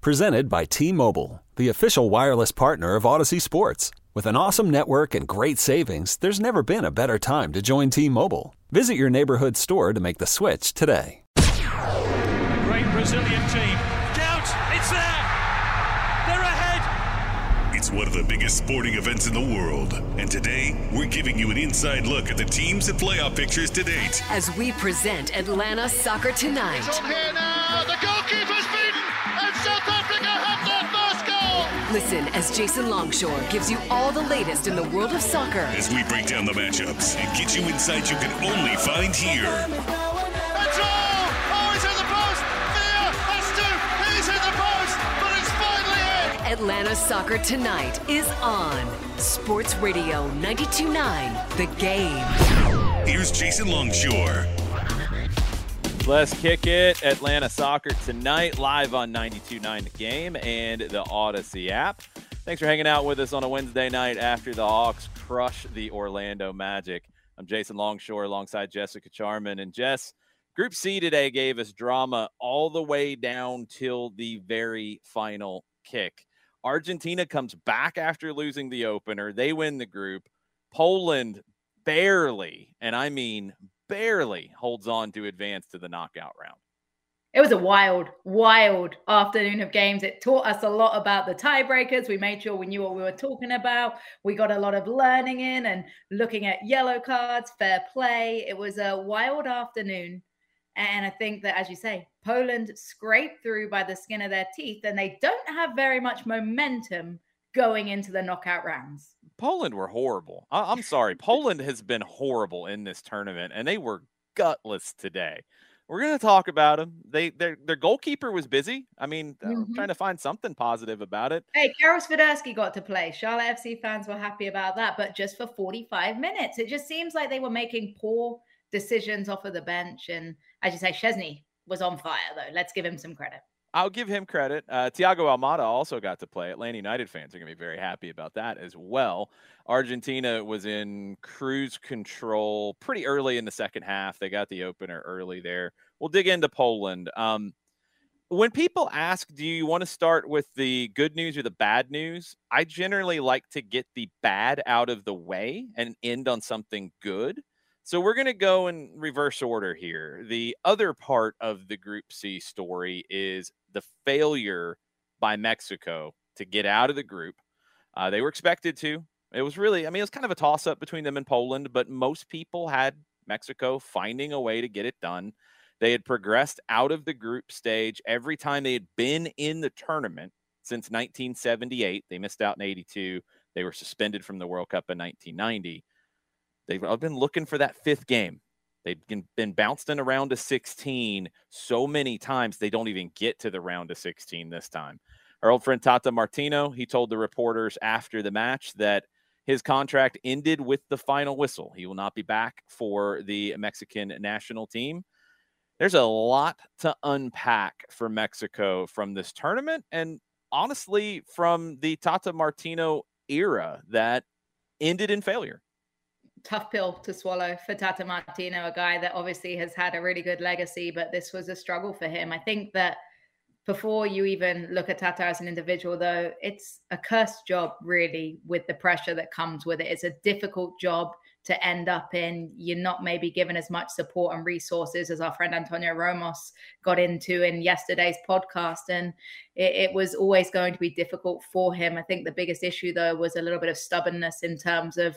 Presented by T Mobile, the official wireless partner of Odyssey Sports. With an awesome network and great savings, there's never been a better time to join T Mobile. Visit your neighborhood store to make the switch today. A great Brazilian team. Count, it's there! They're ahead! It's one of the biggest sporting events in the world. And today, we're giving you an inside look at the teams and playoff pictures to date. As we present Atlanta Soccer Tonight. It's on here now. The goalkeeper's beaten, and South Africa have their first goal. Listen as Jason Longshore gives you all the latest in the world of soccer. As we break down the matchups and get you insights you can only find here. That's all. Oh, he's in the post. Villa has to. He's in the post, but it's finally in. Atlanta Soccer Tonight is on Sports Radio 92.9 The Game. Here's Jason Longshore. Let's kick it. Atlanta Soccer tonight, live on 92.9 The Game and the Odyssey app. Thanks for hanging out with us on a Wednesday night after the Hawks crush the Orlando Magic. I'm Jason Longshore alongside Jessica Charman. And Jess, Group C today gave us drama all the way down till the very final kick. Argentina comes back after losing the opener. They win the group. Poland barely, and I mean barely, holds on to advance to the knockout round. It was a wild, wild afternoon of games. It taught us a lot about the tiebreakers. We made sure we knew what we were talking about. We got a lot of learning in and looking at yellow cards, fair play. It was a wild afternoon. And I think that, as you say, Poland scraped through by the skin of their teeth, and they don't have very much momentum going into the knockout rounds. Poland were horrible. I- am sorry. Poland has been horrible in this tournament, and they were gutless today. We're going to talk about them. They their their goalkeeper was busy. I mean, I'm Mhm. trying to find something positive about it. Hey, Karol Swiderski got to play. Charlotte FC fans were happy about that, but just for 45 minutes. It just seems like they were making poor decisions off of the bench. And as you say, Szczesny was on fire, though. Let's give him some credit. I'll give him credit. Uh, Thiago Almada also got to play. Atlanta United fans are going to be very happy about that as well. Argentina was in cruise control pretty early in the second half. They got the opener early there. We'll dig into Poland. Um, when people ask, do you want to start with the good news or the bad news? I generally like to get the bad out of the way and end on something good. So we're going to go in reverse order here. The other part of the Group C story is the failure by Mexico to get out of the group. Uh, they were expected to. It was really, I mean, it was kind of a toss up between them and Poland, but most people had Mexico finding a way to get it done. They had progressed out of the group stage every time they had been in the tournament since 1978. They missed out in 82. They were suspended from the World Cup in 1990. They've all been looking for that fifth game. They've been, been bounced in a round of 16 so many times they don't even get to the round of 16 this time. Our old friend Tata Martino, he told the reporters after the match that his contract ended with the final whistle. He will not be back for the Mexican national team. There's a lot to unpack for Mexico from this tournament and honestly from the Tata Martino era that ended in failure tough pill to swallow for Tata Martino, a guy that obviously has had a really good legacy, but this was a struggle for him. I think that before you even look at Tata as an individual, though, it's a cursed job, really, with the pressure that comes with it. It's a difficult job to end up in. You're not maybe given as much support and resources as our friend Antonio Ramos got into in yesterday's podcast. And it, it was always going to be difficult for him. I think the biggest issue, though, was a little bit of stubbornness in terms of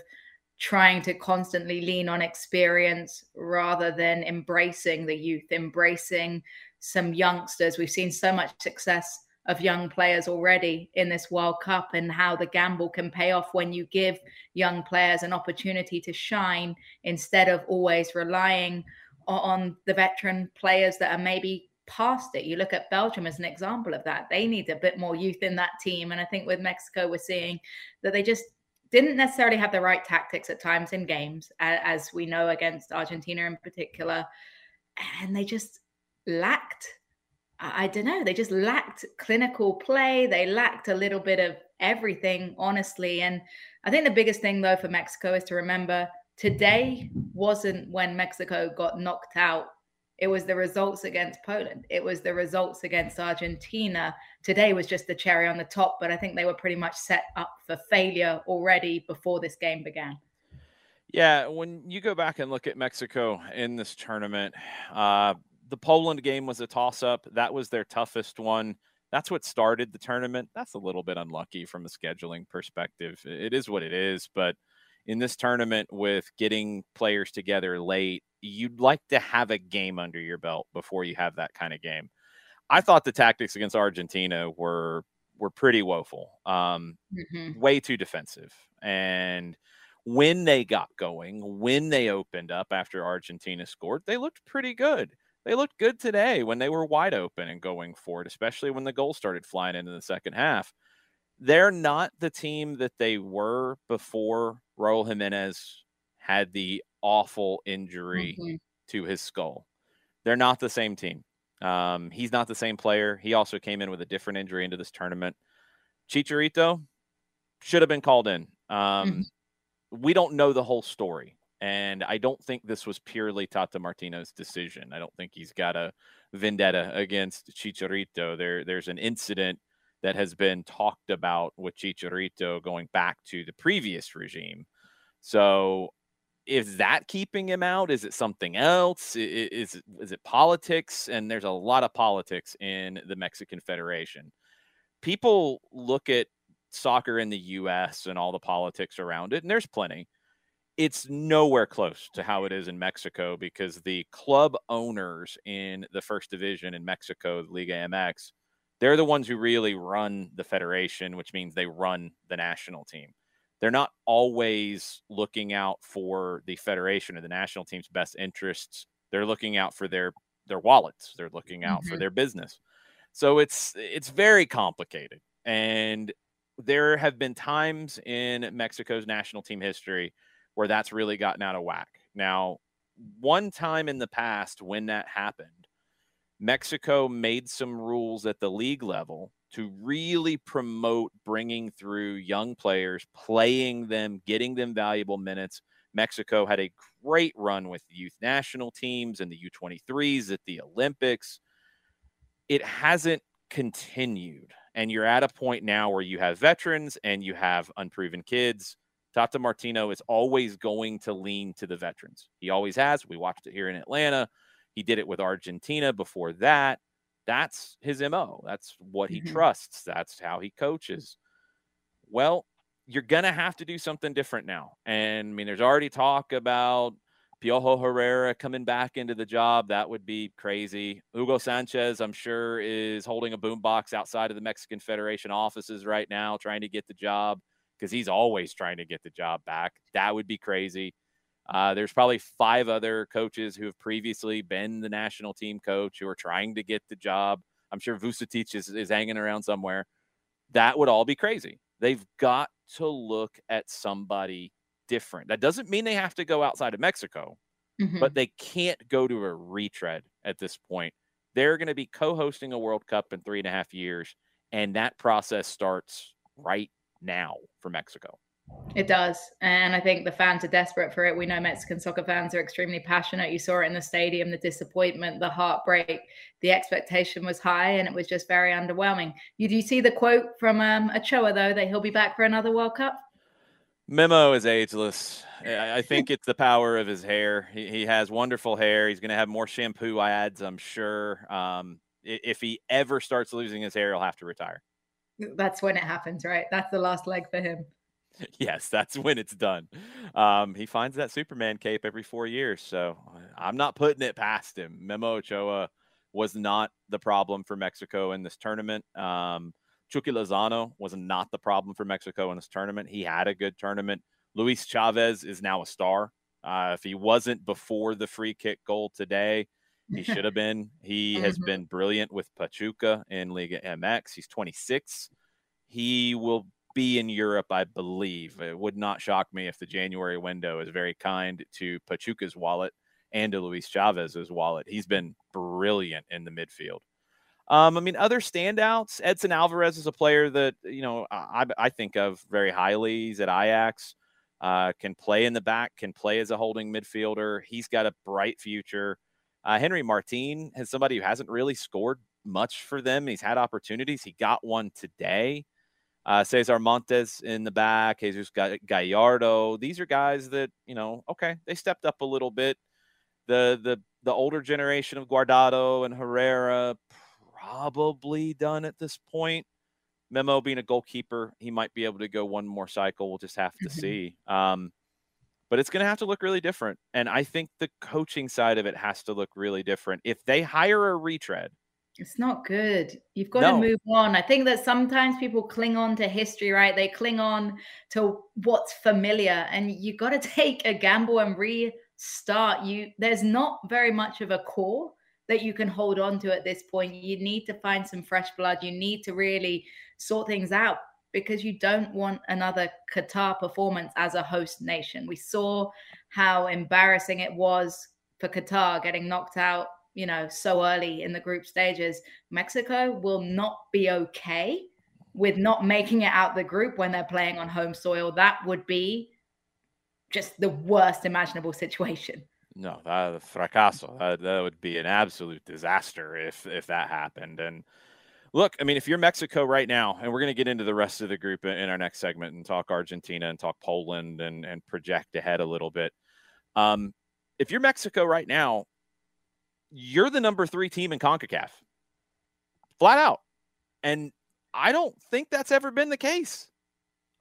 trying to constantly lean on experience rather than embracing the youth, embracing some youngsters. We've seen so much success of young players already in this World Cup and how the gamble can pay off when you give young players an opportunity to shine instead of always relying on the veteran players that are maybe past it. You look at Belgium as an example of that. They need a bit more youth in that team. And I think with Mexico, we're seeing that they just didn't necessarily have the right tactics at times in games, as we know against Argentina in particular. And they just lacked, I don't know, they just lacked clinical play. They lacked a little bit of everything, honestly. And I think the biggest thing, though, for Mexico is to remember today wasn't when Mexico got knocked out it was the results against Poland. It was the results against Argentina. Today was just the cherry on the top, but I think they were pretty much set up for failure already before this game began. Yeah, when you go back and look at Mexico in this tournament, uh, the Poland game was a toss up. That was their toughest one. That's what started the tournament. That's a little bit unlucky from a scheduling perspective. It is what it is, but in this tournament with getting players together late, you'd like to have a game under your belt before you have that kind of game. I thought the tactics against Argentina were were pretty woeful. Um, mm-hmm. way too defensive. And when they got going, when they opened up after Argentina scored, they looked pretty good. They looked good today when they were wide open and going for it, especially when the goals started flying into the second half. They're not the team that they were before Raul Jimenez had the awful injury mm-hmm. to his skull. They're not the same team. Um, he's not the same player. He also came in with a different injury into this tournament. Chicharito should have been called in. Um, mm-hmm. We don't know the whole story. And I don't think this was purely Tata Martino's decision. I don't think he's got a vendetta against Chicharito. There, there's an incident that has been talked about with Chicharito going back to the previous regime. So is that keeping him out? Is it something else? Is, is, is it politics? And there's a lot of politics in the Mexican Federation. People look at soccer in the US and all the politics around it, and there's plenty. It's nowhere close to how it is in Mexico because the club owners in the first division in Mexico, the Liga MX, they're the ones who really run the federation, which means they run the national team. They're not always looking out for the federation or the national team's best interests. They're looking out for their their wallets. They're looking out mm-hmm. for their business. So it's it's very complicated. And there have been times in Mexico's national team history where that's really gotten out of whack. Now, one time in the past when that happened, Mexico made some rules at the league level to really promote bringing through young players, playing them, getting them valuable minutes. Mexico had a great run with youth national teams and the U23s at the Olympics. It hasn't continued. And you're at a point now where you have veterans and you have unproven kids. Tata Martino is always going to lean to the veterans. He always has. We watched it here in Atlanta. He did it with Argentina before that. That's his MO. That's what he mm-hmm. trusts. That's how he coaches. Well, you're going to have to do something different now. And I mean, there's already talk about Piojo Herrera coming back into the job. That would be crazy. Hugo Sanchez, I'm sure, is holding a boombox outside of the Mexican Federation offices right now, trying to get the job because he's always trying to get the job back. That would be crazy. Uh, there's probably five other coaches who have previously been the national team coach who are trying to get the job. I'm sure Vucetich is, is hanging around somewhere. That would all be crazy. They've got to look at somebody different. That doesn't mean they have to go outside of Mexico, mm-hmm. but they can't go to a retread at this point. They're going to be co hosting a World Cup in three and a half years, and that process starts right now for Mexico. It does. And I think the fans are desperate for it. We know Mexican soccer fans are extremely passionate. You saw it in the stadium the disappointment, the heartbreak, the expectation was high, and it was just very underwhelming. You do you see the quote from um, Ochoa, though, that he'll be back for another World Cup? Memo is ageless. I think it's the power of his hair. He, he has wonderful hair. He's going to have more shampoo ads, I'm sure. Um, if he ever starts losing his hair, he'll have to retire. That's when it happens, right? That's the last leg for him. yes, that's when it's done. Um, he finds that Superman cape every four years, so I'm not putting it past him. Memo Ochoa was not the problem for Mexico in this tournament. Um, Chucky Lozano was not the problem for Mexico in this tournament. He had a good tournament. Luis Chavez is now a star. Uh, if he wasn't before the free kick goal today, He should have been. He has Mhm. been brilliant with Pachuca in Liga MX. He's 26. He will be in Europe, I believe. It would not shock me if the January window is very kind to Pachuca's wallet and to Luis Chavez's wallet. He's been brilliant in the midfield. Um, I mean, other standouts. Edson Alvarez is a player that you know I, I think of very highly. He's at Ajax. Uh, can play in the back. Can play as a holding midfielder. He's got a bright future. Uh, Henry Martin is somebody who hasn't really scored much for them. He's had opportunities. He got one today. Uh, Cesar Montes in the back. Jesus Ga- Gallardo. These are guys that you know. Okay, they stepped up a little bit. The the the older generation of Guardado and Herrera probably done at this point. Memo being a goalkeeper, he might be able to go one more cycle. We'll just have to Mhm. see. Um, but it's going to have to look really different. And I think the coaching side of it has to look really different. If they hire a retread, It's not good. You've got No. to move on. I think that sometimes people cling on to history, right? They cling on to what's familiar, and you've got to take a gamble and restart. You there's not very much of a core that you can hold on to at this point. You need to find some fresh blood. You need to really sort things out because you don't want another Qatar performance as a host nation. We saw how embarrassing it was for Qatar getting knocked out you know, so early in the group stages, Mexico will not be okay with not making it out the group when they're playing on home soil. That would be just the worst imaginable situation. no, that fracaso. That, that would be an absolute disaster if if that happened. And look, I mean, if you're Mexico right now, and we're going to get into the rest of the group in our next segment and talk Argentina and talk Poland and and project ahead a little bit. Um, if you're Mexico right now, you're the number three team in CONCACAF, flat out. And I don't think that's ever been the case.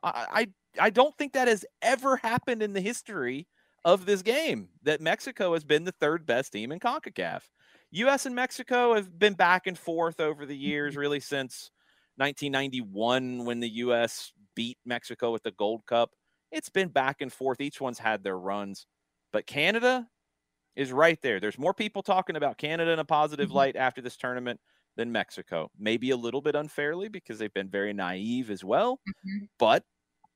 I, I I don't think that has ever happened in the history of this game that Mexico has been the third best team in CONCACAF. US and Mexico have been back and forth over the mm-hmm. years, really since 1991 when the US beat Mexico with the Gold Cup. It's been back and forth. Each one's had their runs. But Canada is right there. There's more people talking about Canada in a positive Mhm. light after this tournament than Mexico. Maybe a little bit unfairly because they've been very naive as well. Mhm. But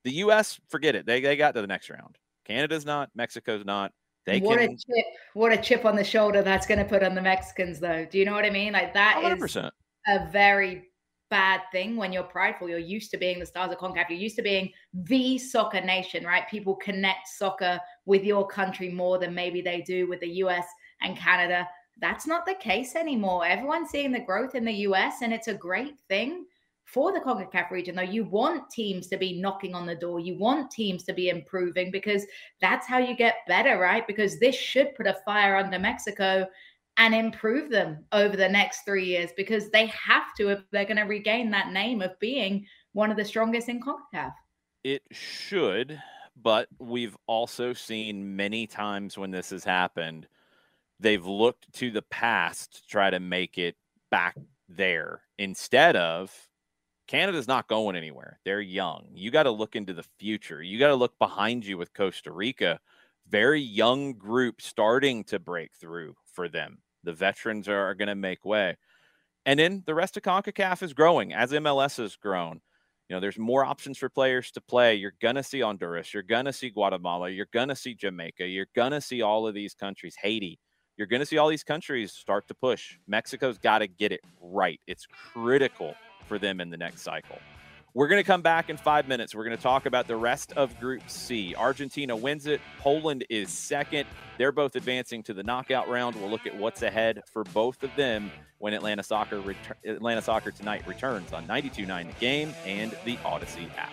the US, forget it. They, they got to the next round. Canada's not, Mexico's not. They what can a chip! What a chip on the shoulder that's going to put on the Mexicans, though. Do you know what I mean? Like that is 100%. a very bad thing when you're prideful. You're used to being the stars of CONCACAF. You're used to being the soccer nation, right? People connect soccer with your country more than maybe they do with the US and Canada. That's not the case anymore. Everyone's seeing the growth in the US, and it's a great thing for the CONCACAF region, though. You want teams to be knocking on the door. You want teams to be improving because that's how you get better, right? Because this should put a fire under Mexico and improve them over the next three years because they have to if they're going to regain that name of being one of the strongest in CONCACAF. It should, but we've also seen many times when this has happened, they've looked to the past to try to make it back there instead of Canada's not going anywhere. They're young. You got to look into the future. You got to look behind you with Costa Rica. Very young group starting to break through for them. The veterans are, going to make way. And then the rest of CONCACAF is growing as MLS has grown. You know, there's more options for players to play. You're going to see Honduras. You're going to see Guatemala. You're going to see Jamaica. You're going to see all of these countries, Haiti. You're going to see all these countries start to push. Mexico's got to get it right. It's critical for them in the next cycle. We're going to come back in five minutes. We're going to talk about the rest of Group C. Argentina wins it. Poland is second. They're both advancing to the knockout round. We'll look at what's ahead for both of them when Atlanta Soccer Atlanta Soccer tonight returns on 92.9 The Game and the Odyssey app.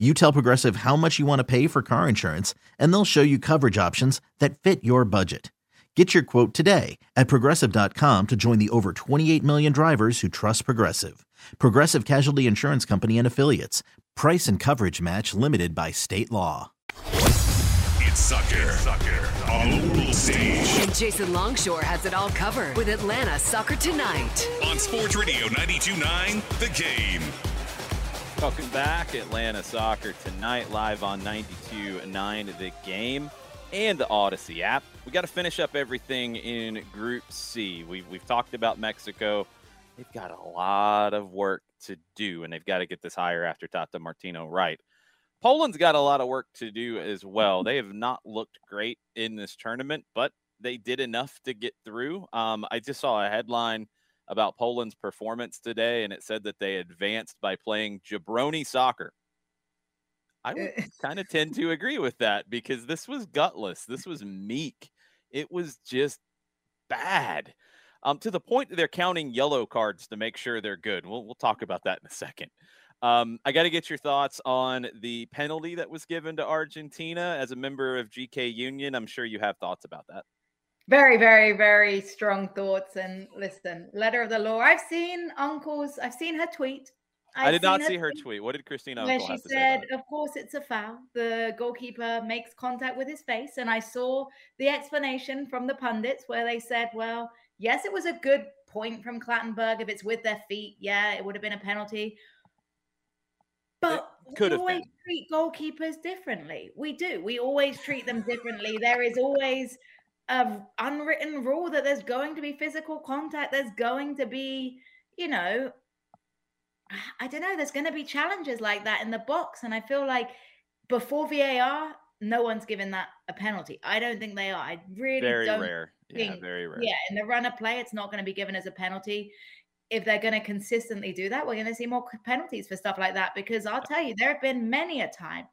You tell Progressive how much you want to pay for car insurance, and they'll show you coverage options that fit your budget. Get your quote today at progressive.com to join the over 28 million drivers who trust Progressive. Progressive Casualty Insurance Company and Affiliates. Price and coverage match limited by state law. It's soccer, soccer on the world stage And Jason Longshore has it all covered with Atlanta Soccer Tonight. on Sports Radio 92.9 The Game. Welcome back, Atlanta Soccer tonight, live on 92.9 The Game and the Odyssey app. We got to finish up everything in Group C. We've, we've talked about Mexico. They've got a lot of work to do, and they've got to get this higher after Tata Martino right. Poland's got a lot of work to do as well. They have not looked great in this tournament, but they did enough to get through. Um, I just saw a headline about Poland's performance today, and it said that they advanced by playing jabroni soccer. I would kind of tend to agree with that because this was gutless. This was meek. It was just bad. Um, to the point that they're counting yellow cards to make sure they're good. We'll we'll talk about that in a second. Um, I got to get your thoughts on the penalty that was given to Argentina as a member of GK Union. I'm sure you have thoughts about that. Very, very, very strong thoughts. And listen, letter of the law. I've seen Unkel's, I've seen her tweet. I I've did not seen see her tweet. What did Christina where she said, of course, it's a foul. The goalkeeper makes contact with his face. And I saw the explanation from the pundits where they said, well, yes, it was a good point from Clattenburg. If it's with their feet, yeah, it would have been a penalty. But could we always been. treat goalkeepers differently. We do. We always treat them differently. there is always a unwritten rule that there's going to be physical contact. There's going to be, you know, I don't know. There's going to be challenges like that in the box, and I feel like before VAR, no one's given that a penalty. I don't think they are. I really Very don't rare. Yeah, very rare. Yeah, in the run of play, it's not going to be given as a penalty. If they're going to consistently do that, we're going to see more penalties for stuff like that. Because I'll tell you, there have been many a time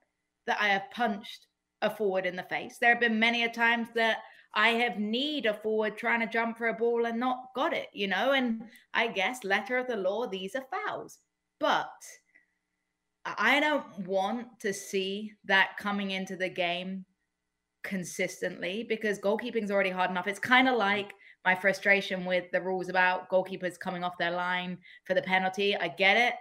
that I have punched a forward in the face. There have been many a times that I have kneed a forward trying to jump for a ball and not got it, you know. And I guess letter of the law, these are fouls. But I don't want to see that coming into the game consistently because goalkeeping is already hard enough. It's kind of like my frustration with the rules about goalkeepers coming off their line for the penalty. I get it.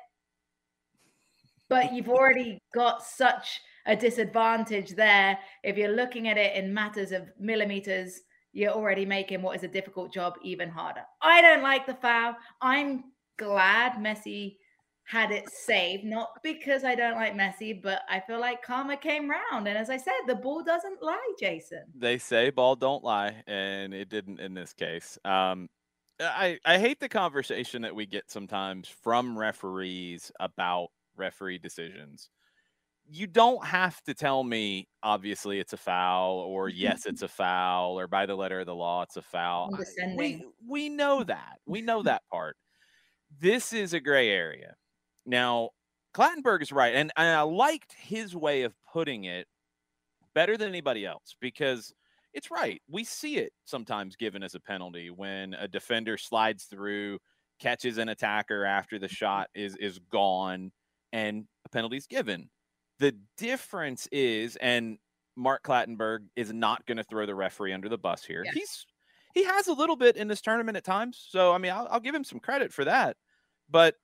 But you've already got such a disadvantage there. If you're looking at it in matters of millimeters, you're already making what is a difficult job even harder. I don't like the foul. I'm glad Messi had it saved, not because I don't like Messi, but I feel like karma came round. And as I said, the ball doesn't lie, Jason. They say ball don't lie, and it didn't in this case. Um, I I hate the conversation that we get sometimes from referees about referee decisions. You don't have to tell me obviously it's a foul or yes it's a foul or by the letter of the law it's a foul. We we know that. We know that part. This is a gray area. Now, Clattenburg is right, and, and I liked his way of putting it better than anybody else because it's right. We see it sometimes given as a penalty when a defender slides through, catches an attacker after the shot is is gone, and a penalty is given. The difference is, and Mark Clattenburg is not going to throw the referee under the bus here. He's he has a little bit in this tournament at times, so I mean, I'll, I'll give him some credit for that. But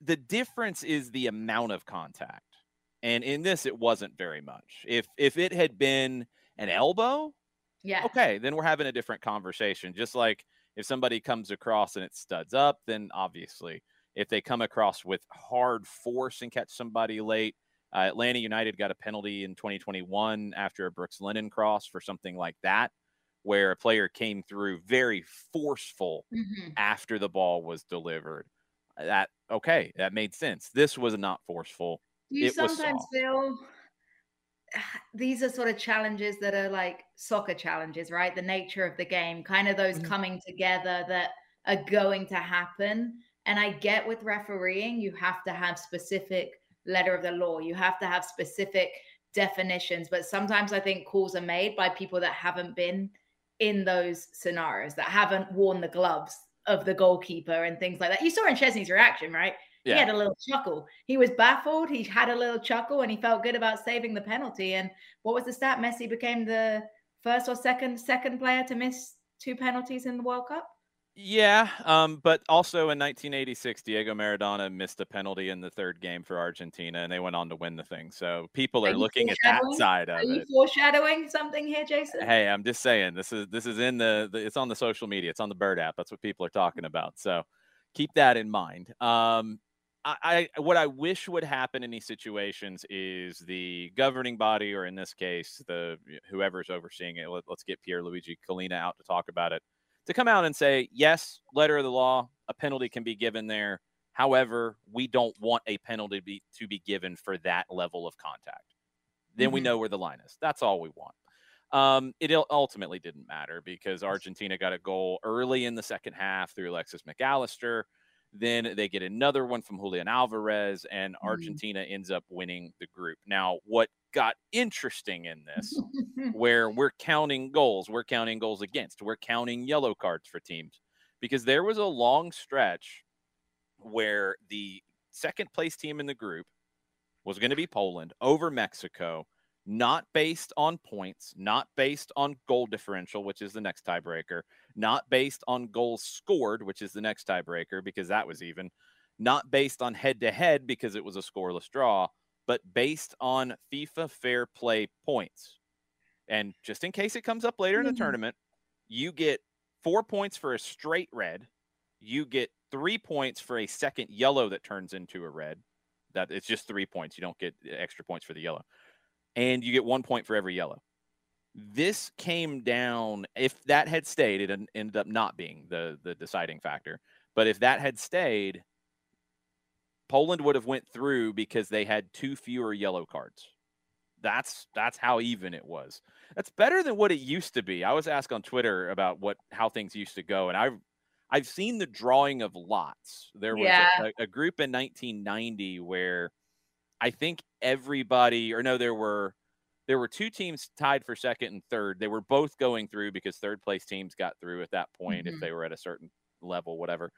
the difference is the amount of contact, and in this, it wasn't very much. If if it had been an elbow, Yeah. okay, then we're having a different conversation. Just like if somebody comes across and it studs up, then obviously, if they come across with hard force and catch somebody late, uh, Atlanta United got a penalty in 2021 after a Brooks Lennon cross for something like that, where a player came through very forceful Mhm. after the ball was delivered. That okay, that made sense. This was not forceful. Do you it sometimes feel these are sort of challenges that are like soccer challenges, right? The nature of the game, kind of those Mm-hmm. coming together that are going to happen. And I get with refereeing, you have to have specific letter of the law, you have to have specific definitions. But sometimes I think calls are made by people that haven't been in those scenarios, that haven't worn the gloves of the goalkeeper and things like that. You saw in Szczesny's reaction, right? He had a little chuckle. He was baffled. He had a little chuckle and he felt good about saving the penalty. And what was the stat? Messi became the first or second second player to miss two penalties in the World Cup. Yeah, um, but also in 1986, Diego Maradona missed a penalty in the third game for Argentina, and they went on to win the thing. So people are, you looking at that side of Are you it. foreshadowing something here, Jason? Hey, I'm just saying this is this is in the, the it's on the social media, it's on the Bird app. That's what people are talking about. So keep that in mind. Um, I, I what I wish would happen in these situations is the governing body, or in this case, the whoever's overseeing it. Let, let's get Pierre Luigi Colina out to talk about it. To come out and say, yes, letter of the law, a penalty can be given there. However, we don't want a penalty be, to be given for that level of contact. Then we Mhm. know where the line is. That's all we want. Um, it ultimately didn't matter because Argentina got a goal early in the second half through Alexis Mac Allister. Then they get another one from Julian Alvarez, and mm. Argentina ends up winning the group. Now, what got interesting in this, where we're counting goals, we're counting goals against, we're counting yellow cards for teams, because there was a long stretch where the second place team in the group was going to be Poland over Mexico, not based on points, not based on goal differential, which is the next tiebreaker, not based on goals scored, which is the next tiebreaker, because that was even, not based on head to head, because it was a scoreless draw, but based on FIFA fair play points. And just in case it comes up later in the mm-hmm. tournament, you get four points for a straight red. You get three points for a second yellow that turns into a red. That it's just three points. You don't get eh, extra points for the yellow. And you get one point for every yellow. This came down. If that had stayed, it ended up not being the the deciding factor. But if that had stayed, Poland would have went through because they had two fewer yellow cards. That's that's how even it was. That's better than what it used to be. I was asked on Twitter about what how things used to go, and I've I've seen the drawing of lots. There was Yeah. a, a group in 1990 where I think everybody, or no, there were there were two teams tied for second and third. They were both going through because third place teams got through at that point Mhm. if they were at a certain level, whatever.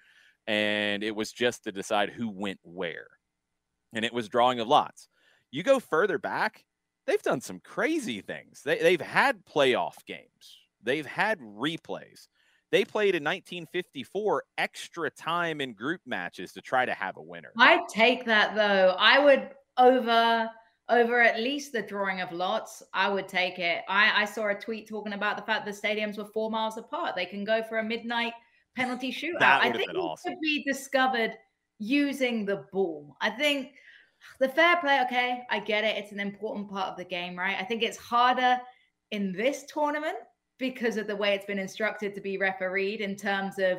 And it was just to decide who went where. And it was drawing of lots. You go further back, they've done some crazy things. They, they've had playoff games, they've had replays. They played in 1954 extra time in group matches to try to have a winner. I take that though. I would over over at least the drawing of lots. I would take it. I, I saw a tweet talking about the fact the stadiums were four miles apart. They can go for a midnight penalty shootout. I think it awesome. could be discovered using the ball. I think the fair play. Okay, I get it. It's an important part of the game, right? I think it's harder in this tournament because of the way it's been instructed to be refereed in terms of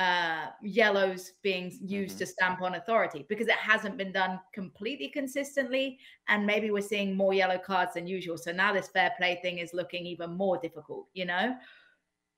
uh, yellows being used to stamp on authority because it hasn't been done completely consistently. And maybe we're seeing more yellow cards than usual. So now this fair play thing is looking even more difficult, you know?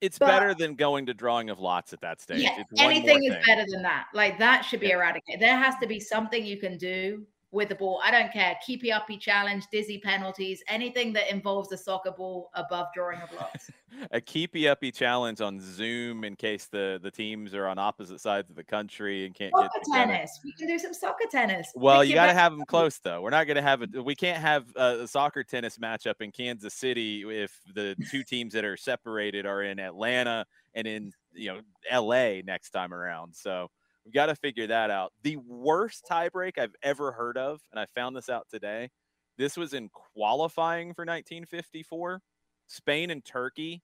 It's But- better than going to drawing of lots at that stage. Yeah, anything is thing. better than that. Like that should be Yeah. eradicated. There has to be something you can do with the ball. I don't care. Keepy uppy challenge, dizzy penalties, anything that involves a soccer ball above drawing a lots. a keepy uppy challenge on Zoom in case the the teams are on opposite sides of the country and can't soccer get together. tennis. We can do some soccer tennis. Well, Pick you got to have them close though. We're not going to have a we can't have a, a soccer tennis matchup in Kansas City if the two teams that are separated are in Atlanta and in you know LA next time around. So we've got to figure that out. The worst tiebreak I've ever heard of, and I found this out today. This was in qualifying for 1954. Spain and Turkey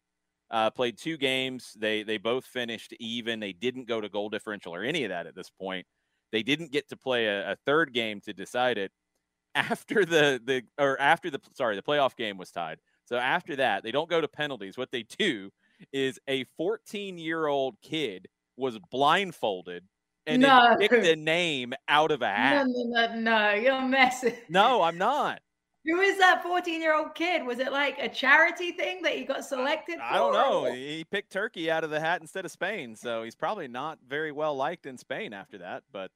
uh, played two games. They they both finished even. They didn't go to goal differential or any of that at this point. They didn't get to play a, a third game to decide it after the the or after the sorry the playoff game was tied. So after that, they don't go to penalties. What they do is a 14 year old kid was blindfolded and No. picked a name out of a hat. No, no, no, no, you're messing. No, I'm not. Who is that 14 year old kid? Was it like a charity thing that he got selected I don't know. or- He picked Turkey out of the hat instead of Spain, so he's probably not very well liked in Spain after that. But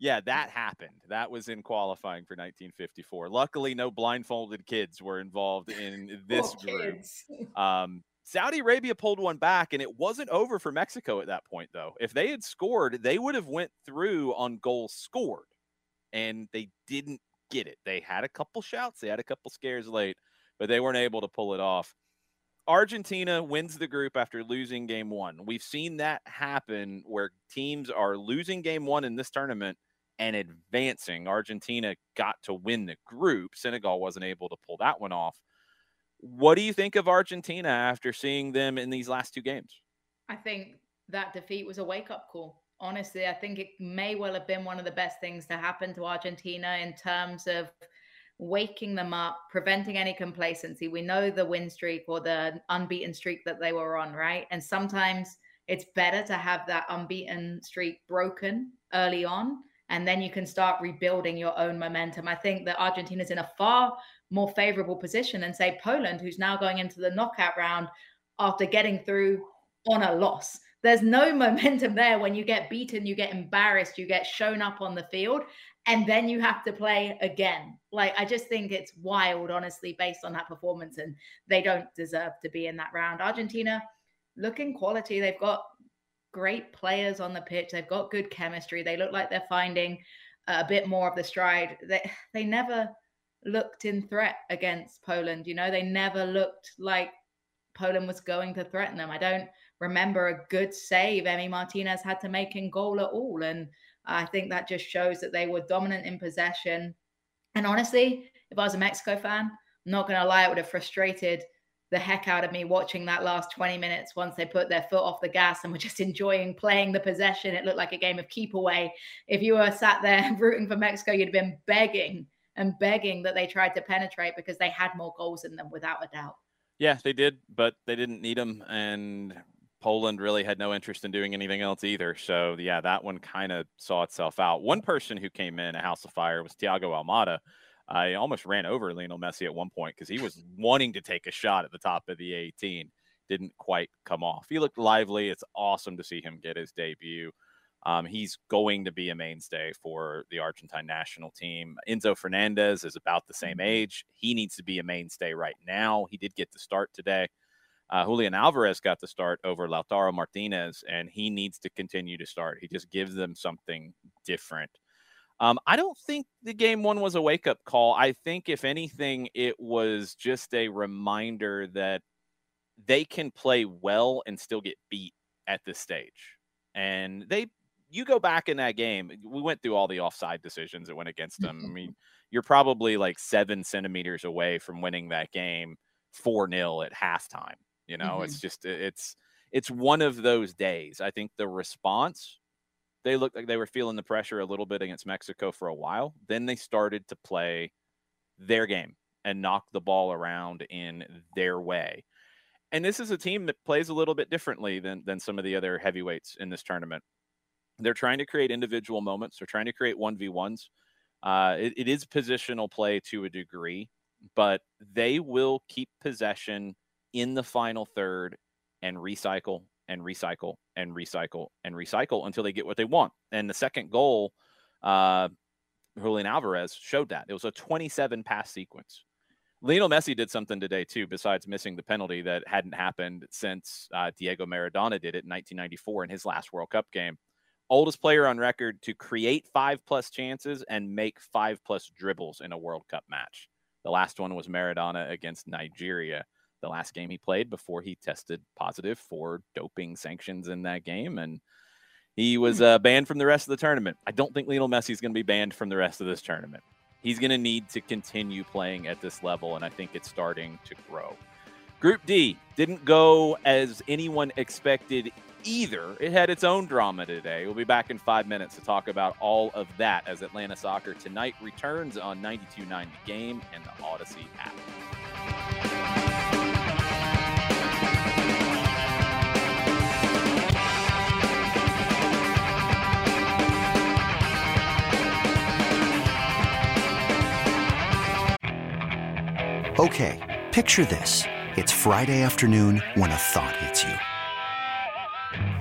yeah, that happened. That was in qualifying for 1954. Luckily, no blindfolded kids were involved in this group. Um, Saudi Arabia pulled one back, and it wasn't over for Mexico at that point, though. If they had scored, they would have went through on goals scored, and they didn't get it. They had a couple shouts, they had a couple scares late, but they weren't able to pull it off. Argentina wins the group after losing game one. We've seen that happen where teams are losing game one in this tournament and advancing. Argentina got to win the group. Senegal wasn't able to pull that one off. What do you think of Argentina after seeing them in these last two games? I think that defeat was a wake up call. Honestly, I think it may well have been one of the best things to happen to Argentina in terms of waking them up, preventing any complacency. We know the win streak or the unbeaten streak that they were on, right? And sometimes it's better to have that unbeaten streak broken early on, and then you can start rebuilding your own momentum. I think that Argentina's in a far more favorable position than, say, Poland, who's now going into the knockout round after getting through on a loss. There's no momentum there when you get beaten, you get embarrassed, you get shown up on the field, and then you have to play again. Like, I just think it's wild, honestly, based on that performance, and they don't deserve to be in that round. Argentina, looking quality. They've got great players on the pitch, they've got good chemistry. They look like they're finding uh, a bit more of the stride. They, they never looked in threat against Poland. You know, they never looked like Poland was going to threaten them. I don't remember a good save Emi Martinez had to make in goal at all. And I think that just shows that they were dominant in possession. And honestly, if I was a Mexico fan, I'm not going to lie, it would have frustrated the heck out of me watching that last 20 minutes once they put their foot off the gas and were just enjoying playing the possession. It looked like a game of keep away. If you were sat there rooting for Mexico, you'd have been begging and begging that they tried to penetrate because they had more goals in them without a doubt. Yeah, they did, but they didn't need them, and Poland really had no interest in doing anything else either. So yeah, that one kind of saw itself out. One person who came in a house of fire was Thiago Almada. I almost ran over Lionel Messi at one point because he was wanting to take a shot at the top of the 18. Didn't quite come off. He looked lively. It's awesome to see him get his debut. Um, he's going to be a mainstay for the Argentine national team. Enzo Fernandez is about the same age. He needs to be a mainstay right now. He did get the start today. Uh, Julian Alvarez got the start over Lautaro Martinez, and he needs to continue to start. He just gives them something different. Um, I don't think the game one was a wake up call. I think, if anything, it was just a reminder that they can play well and still get beat at this stage. And they, you go back in that game, we went through all the offside decisions that went against mm. them. I mean, you're probably like seven centimeters away from winning that game 4 0 at halftime. You know, it's mm-hmm. just, it's, it's one of those days. I think the response they looked like they were feeling the pressure a little bit against Mexico for a while. Then they started to play their game and knock the ball around in their way. And this is a team that plays a little bit differently than than some of the other heavyweights in this tournament. They're trying to create individual moments. They're trying to create one v ones. Uh, it, is positional play to a degree, but they will keep possession in the final third and recycle and recycle and recycle and recycle until they get what they want. And the second goal, uh, Julian Alvarez showed that it was a 27 pass sequence. Lionel Messi did something today too, besides missing the penalty that hadn't happened since uh, Diego Maradona did it in 1994 in his last World Cup game. Oldest player on record to create five plus chances and make five plus dribbles in a World Cup match. The last one was Maradona against Nigeria the last game he played before he tested positive for doping sanctions in that game. And he was uh, banned from the rest of the tournament. I don't think Lionel Messi is going to be banned from the rest of this tournament. He's going to need to continue playing at this level, and I think it's starting to grow. Group D didn't go as anyone expected either. It had its own drama today. We'll be back in five minutes to talk about all of that as Atlanta Soccer tonight returns on 92.9 The Game and the Odyssey app. Okay, picture this. It's Friday afternoon when a thought hits you.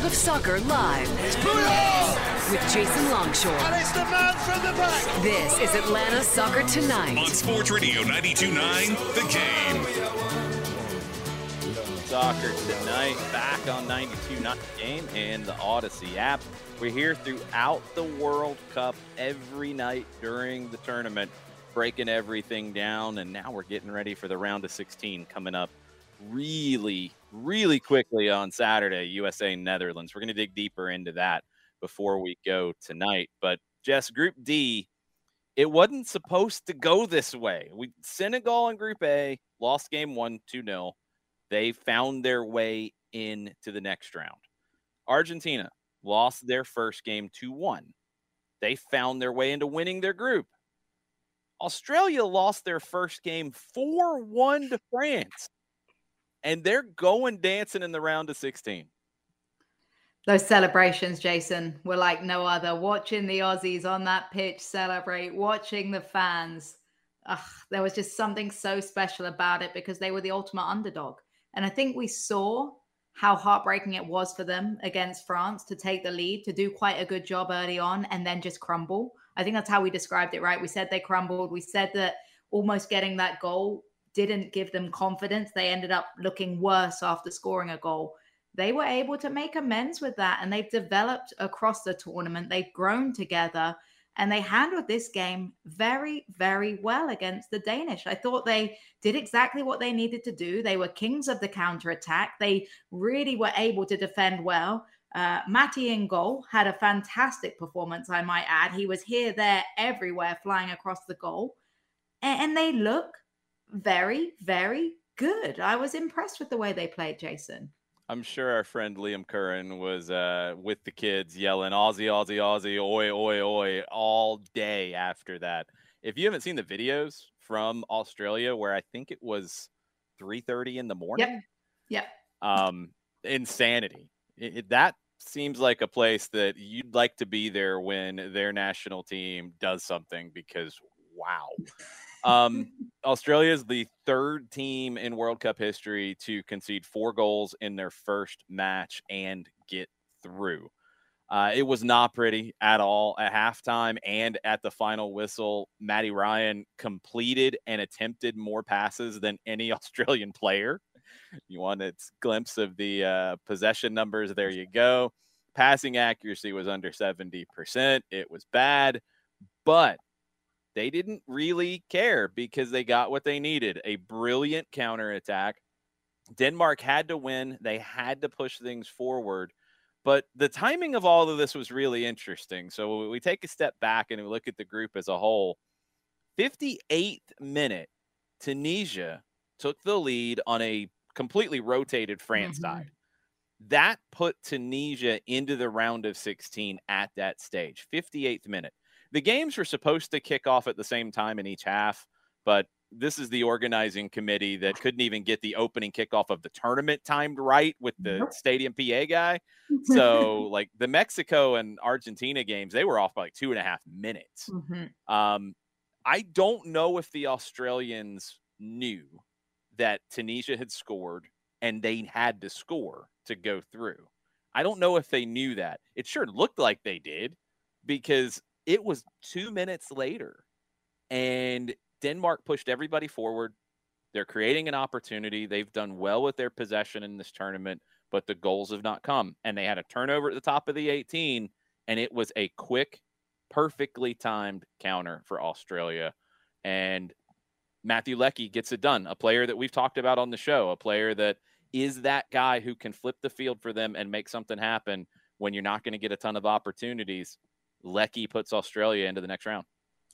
World of soccer live with Jason Longshore. And it's the man from the back. This is Atlanta Soccer Tonight On Sports Radio 92.9 The Game. Soccer tonight, back on 92 not the game and the Audacy app. We're here throughout the World Cup every night during the tournament, breaking everything down. And now we're getting ready for the round of 16 coming up really, really quickly on Saturday, USA Netherlands. We're going to dig deeper into that before we go tonight. But Jess, Group D, it wasn't supposed to go this way. We Senegal in Group A lost game one, 2 0. They found their way into the next round. Argentina lost their first game 2 1. They found their way into winning their group. Australia lost their first game 4 1 to France. And they're going dancing in the round of 16. Those celebrations, Jason, were like no other. Watching the Aussies on that pitch celebrate, watching the fans. Ugh, there was just something so special about it because they were the ultimate underdog. And I think we saw how heartbreaking it was for them against France to take the lead, to do quite a good job early on, and then just crumble. I think that's how we described it, right? We said they crumbled. We said that almost getting that goal didn't give them confidence. They ended up looking worse after scoring a goal. They were able to make amends with that, and they've developed across the tournament. They've grown together, and they handled this game very, very well against the Danish. I thought they did exactly what they needed to do. They were kings of the counterattack. They really were able to defend well. Uh, Matty in goal had a fantastic performance, I might add. He was here, there, everywhere, flying across the goal. And they look very, very good. I was impressed with the way they played, Jason. I'm sure our friend Liam Curran was uh, with the kids yelling Aussie, Aussie, Aussie, oi, oi, oi all day after that. If you haven't seen the videos from Australia, where I think it was 3:30 in the morning, yep, yep, um, insanity. It, it, that seems like a place that you'd like to be there when their national team does something because wow. Um, Australia is the third team in World Cup history to concede four goals in their first match and get through. Uh, it was not pretty at all at halftime and at the final whistle. Matty Ryan completed and attempted more passes than any Australian player. You want a glimpse of the uh, possession numbers? There you go. Passing accuracy was under 70%. It was bad, but they didn't really care because they got what they needed a brilliant counterattack. Denmark had to win, they had to push things forward. But the timing of all of this was really interesting. So we take a step back and we look at the group as a whole. 58th minute, Tunisia took the lead on a completely rotated France mm-hmm. side. That put Tunisia into the round of 16 at that stage. 58th minute the games were supposed to kick off at the same time in each half, but this is the organizing committee that couldn't even get the opening kickoff of the tournament timed right with the nope. stadium PA guy. So, like the Mexico and Argentina games, they were off by like two and a half minutes. Mm-hmm. Um, I don't know if the Australians knew that Tunisia had scored and they had to score to go through. I don't know if they knew that. It sure looked like they did because it was two minutes later, and Denmark pushed everybody forward. They're creating an opportunity. They've done well with their possession in this tournament, but the goals have not come. And they had a turnover at the top of the 18, and it was a quick, perfectly timed counter for Australia. And Matthew Leckie gets it done, a player that we've talked about on the show, a player that is that guy who can flip the field for them and make something happen when you're not going to get a ton of opportunities. Leckie puts Australia into the next round.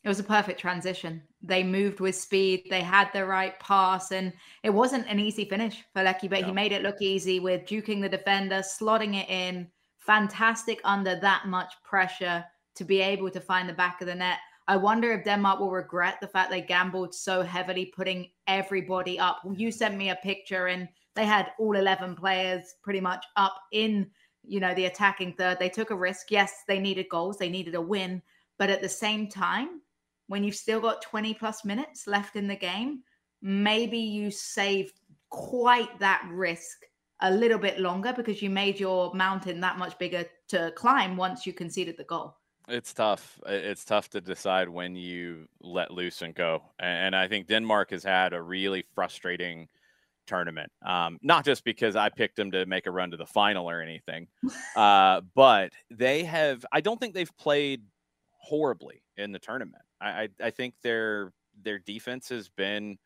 It was a perfect transition. They moved with speed. They had the right pass, and it wasn't an easy finish for Leckie, but no. he made it look easy with juking the defender, slotting it in. Fantastic under that much pressure to be able to find the back of the net. I wonder if Denmark will regret the fact they gambled so heavily, putting everybody up. You sent me a picture, and they had all 11 players pretty much up in you know, the attacking third. They took a risk. Yes, they needed goals, they needed a win. But at the same time, when you've still got 20 plus minutes left in the game, maybe you save quite that risk a little bit longer because you made your mountain that much bigger to climb once you conceded the goal. It's tough. It's tough to decide when you let loose and go. And I think Denmark has had a really frustrating tournament. Um, not just because I picked them to make a run to the final or anything, uh, but they have. I don't think they've played horribly in the tournament. I, I, I think their their defense has been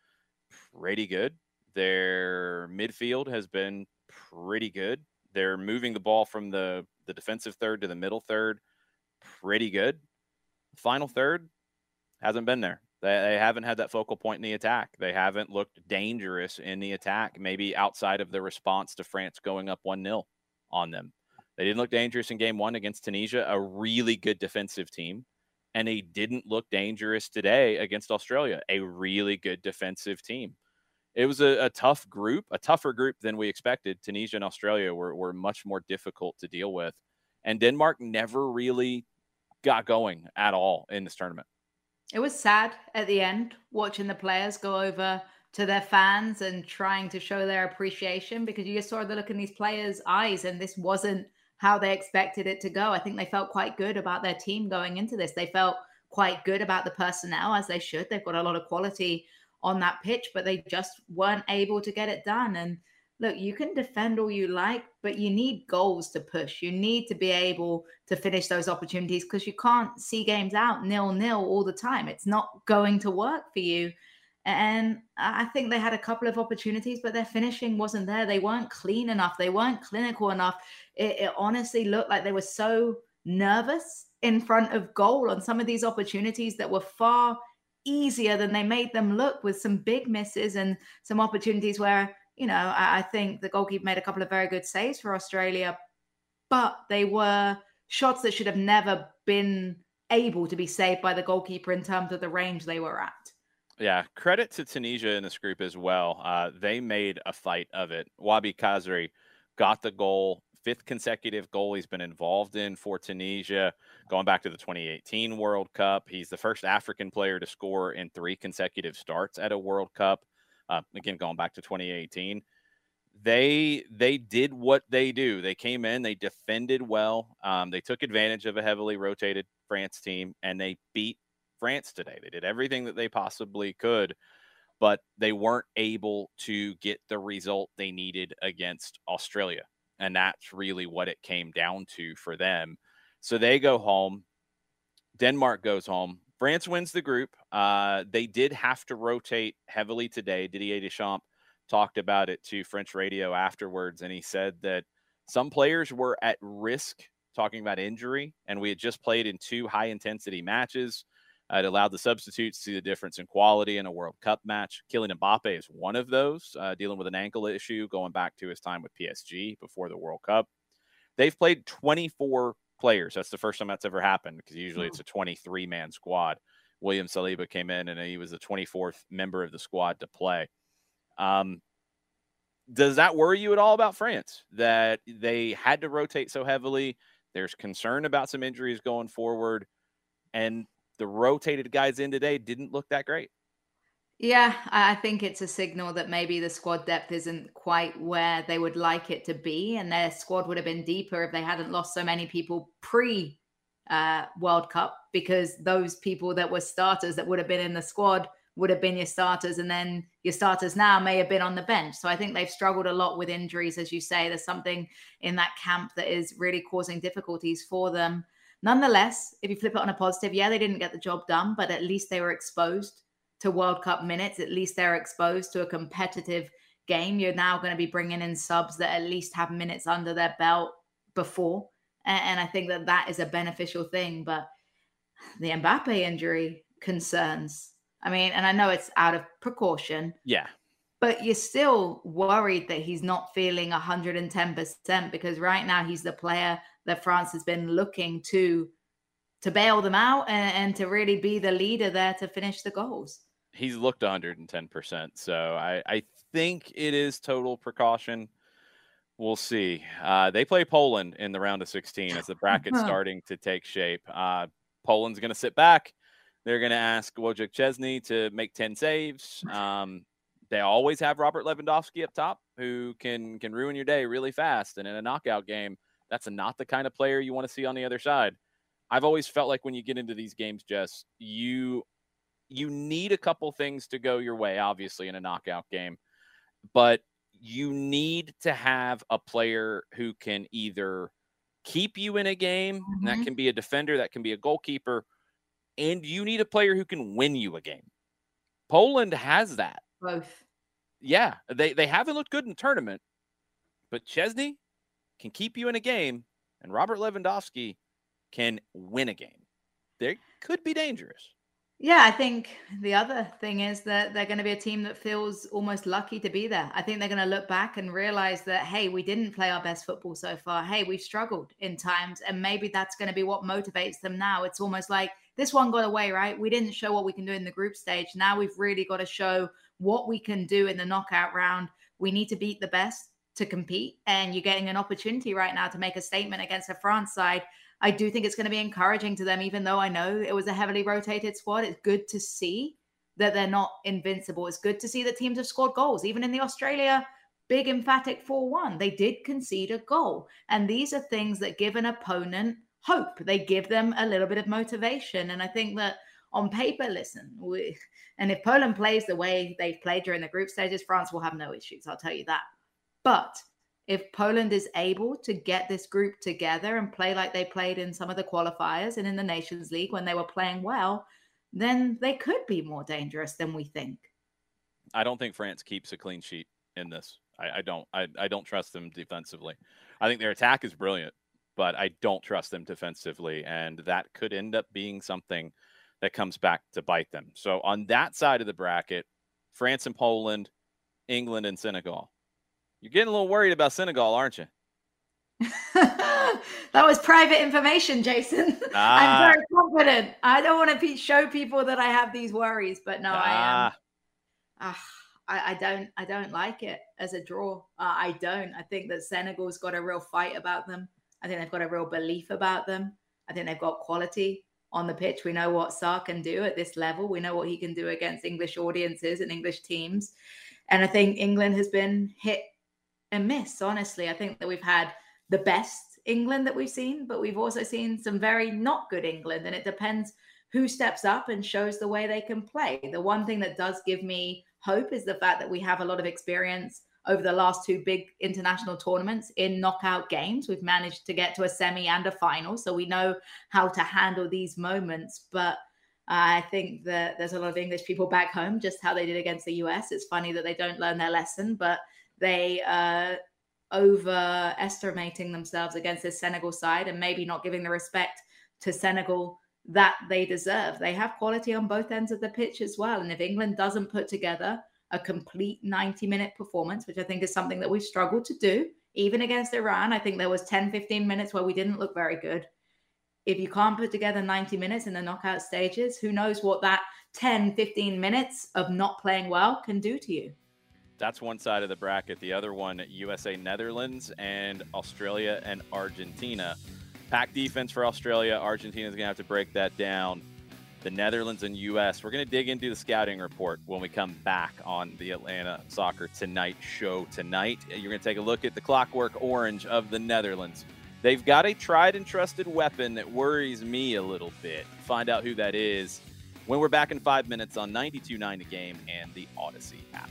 pretty good. Their midfield has been pretty good. They're moving the ball from the the defensive third to the middle third, pretty good. Final third hasn't been there. They, they haven't had that focal point in the attack. They haven't looked dangerous in the attack, maybe outside of the response to France going up 1 0 on them. They didn't look dangerous in game one against Tunisia, a really good defensive team. And they didn't look dangerous today against Australia, a really good defensive team. It was a, a, tough group, a tougher group than we expected. Tunisia and Australia were, were much more difficult to deal with. And Denmark never really got going at all in this tournament it was sad at the end watching the players go over to their fans and trying to show their appreciation because you just saw the look in these players' eyes, and this wasn't how they expected it to go. I think they felt quite good about their team going into this. They felt quite good about the personnel as they should. They've got a lot of quality on that pitch, but they just weren't able to get it done. And look, you can defend all you like, but you need goals to push. You need to be able to finish those opportunities because you can't see games out nil nil all the time. It's not going to work for you. And I think they had a couple of opportunities, but their finishing wasn't there. They weren't clean enough. They weren't clinical enough. It, it honestly looked like they were so nervous in front of goal on some of these opportunities that were far easier than they made them look with some big misses and some opportunities where you know, I, I think the goalkeeper made a couple of very good saves for Australia, but they were shots that should have never been able to be saved by the goalkeeper in terms of the range they were at. Yeah, credit to Tunisia in this group as well. Uh, they made a fight of it. Wahbi Khazri got the goal, fifth consecutive goal he's been involved in for Tunisia, going back to the 2018 World Cup. He's the first African player to score in three consecutive starts at a World Cup. Uh, again, going back to 2018 they they did what they do. They came in, they defended well, um, they took advantage of a heavily rotated France team, and they beat France today. They did everything that they possibly could, but they weren't able to get the result they needed against Australia, and that's really what it came down to for them. So they go home. Denmark goes home. France wins the group. Uh, they did have to rotate heavily today. Didier Deschamps talked about it to French radio afterwards, and he said that some players were at risk talking about injury, and we had just played in two high intensity matches. Uh, it allowed the substitutes to see the difference in quality in a World Cup match. Kylian Mbappe is one of those, uh, dealing with an ankle issue going back to his time with PSG before the World Cup. They've played 24 players. That's the first time that's ever happened because usually it's a 23 man squad. William Saliba came in and he was the 24th member of the squad to play. Um, does that worry you at all about France that they had to rotate so heavily? There's concern about some injuries going forward, and the rotated guys in today didn't look that great. Yeah, I think it's a signal that maybe the squad depth isn't quite where they would like it to be, and their squad would have been deeper if they hadn't lost so many people pre uh, World Cup because those people that were starters that would have been in the squad would have been your starters, and then your starters now may have been on the bench. So I think they've struggled a lot with injuries, as you say. There's something in that camp that is really causing difficulties for them. Nonetheless, if you flip it on a positive, yeah, they didn't get the job done, but at least they were exposed to World Cup minutes. At least they're exposed to a competitive game. You're now going to be bringing in subs that at least have minutes under their belt before. And, I think that that is a beneficial thing. But the Mbappe injury concerns I mean, and I know it's out of precaution. Yeah. But you're still worried that he's not feeling 110% because right now he's the player that France has been looking to to bail them out and, and to really be the leader there to finish the goals. He's looked 110%. So I, I think it is total precaution. We'll see. Uh, they play Poland in the round of 16 as the bracket's starting to take shape. Uh, Poland's going to sit back they're going to ask Wojciech Szczesny to make 10 saves. Um, they always have Robert Lewandowski up top who can can ruin your day really fast. And in a knockout game, that's not the kind of player you want to see on the other side. I've always felt like when you get into these games, Jess, you you need a couple things to go your way, obviously, in a knockout game. But you need to have a player who can either keep you in a game, mm-hmm. that can be a defender, that can be a goalkeeper, and you need a player who can win you a game. Poland has that. Both. Yeah, they they haven't looked good in tournament, but Szczesny can keep you in a game, and Robert Lewandowski can win a game. They could be dangerous. Yeah, I think the other thing is that they're going to be a team that feels almost lucky to be there. I think they're going to look back and realize that, hey, we didn't play our best football so far. Hey, we've struggled in times. And maybe that's going to be what motivates them now. It's almost like this one got away, right? We didn't show what we can do in the group stage. Now we've really got to show what we can do in the knockout round. We need to beat the best to compete. And you're getting an opportunity right now to make a statement against a France side. I do think it's going to be encouraging to them, even though I know it was a heavily rotated squad. It's good to see that they're not invincible. It's good to see that teams have scored goals, even in the Australia big emphatic 4 1. They did concede a goal. And these are things that give an opponent hope. They give them a little bit of motivation. And I think that on paper, listen, we, and if Poland plays the way they've played during the group stages, France will have no issues. I'll tell you that. But if Poland is able to get this group together and play like they played in some of the qualifiers and in the Nations League when they were playing well, then they could be more dangerous than we think. I don't think France keeps a clean sheet in this. I, I don't. I, I don't trust them defensively. I think their attack is brilliant but I don't trust them defensively. And that could end up being something that comes back to bite them. So on that side of the bracket, France and Poland, England and Senegal. You're getting a little worried about Senegal, aren't you? that was private information, Jason. Ah. I'm very confident. I don't want to pe- show people that I have these worries, but no, I am. Ah, Ah, I, I don't. I don't like it as a draw. Uh, I don't. I think that Senegal's got a real fight about them. I think they've got a real belief about them. I think they've got quality on the pitch. We know what Sarr can do at this level. We know what he can do against English audiences and English teams. And I think England has been hit and miss. Honestly, I think that we've had the best England that we've seen, but we've also seen some very not good England. And it depends who steps up and shows the way they can play. The one thing that does give me hope is the fact that we have a lot of experience over the last two big international tournaments in knockout games. We've managed to get to a semi and a final, so we know how to handle these moments. But I think that there's a lot of English people back home, just how they did against the US. It's funny that they don't learn their lesson, but they uh, overestimating themselves against this Senegal side and maybe not giving the respect to Senegal that they deserve. They have quality on both ends of the pitch as well. And if England doesn't put together a complete 90 minute performance, which I think is something that we've struggled to do, even against Iran, I think there was 10, 15 minutes where we didn't look very good. If you can't put together 90 minutes in the knockout stages, who knows what that 10, 15 minutes of not playing well can do to you. That's one side of the bracket. The other one, USA, Netherlands, and Australia and Argentina. Pack defense for Australia. Argentina's going to have to break that down. The Netherlands and U.S. We're going to dig into the scouting report when we come back on the Atlanta Soccer Tonight show tonight. You're going to take a look at the clockwork orange of the Netherlands. They've got a tried and trusted weapon that worries me a little bit. Find out who that is when we're back in five minutes on 92.9 The Game and the Audacy app.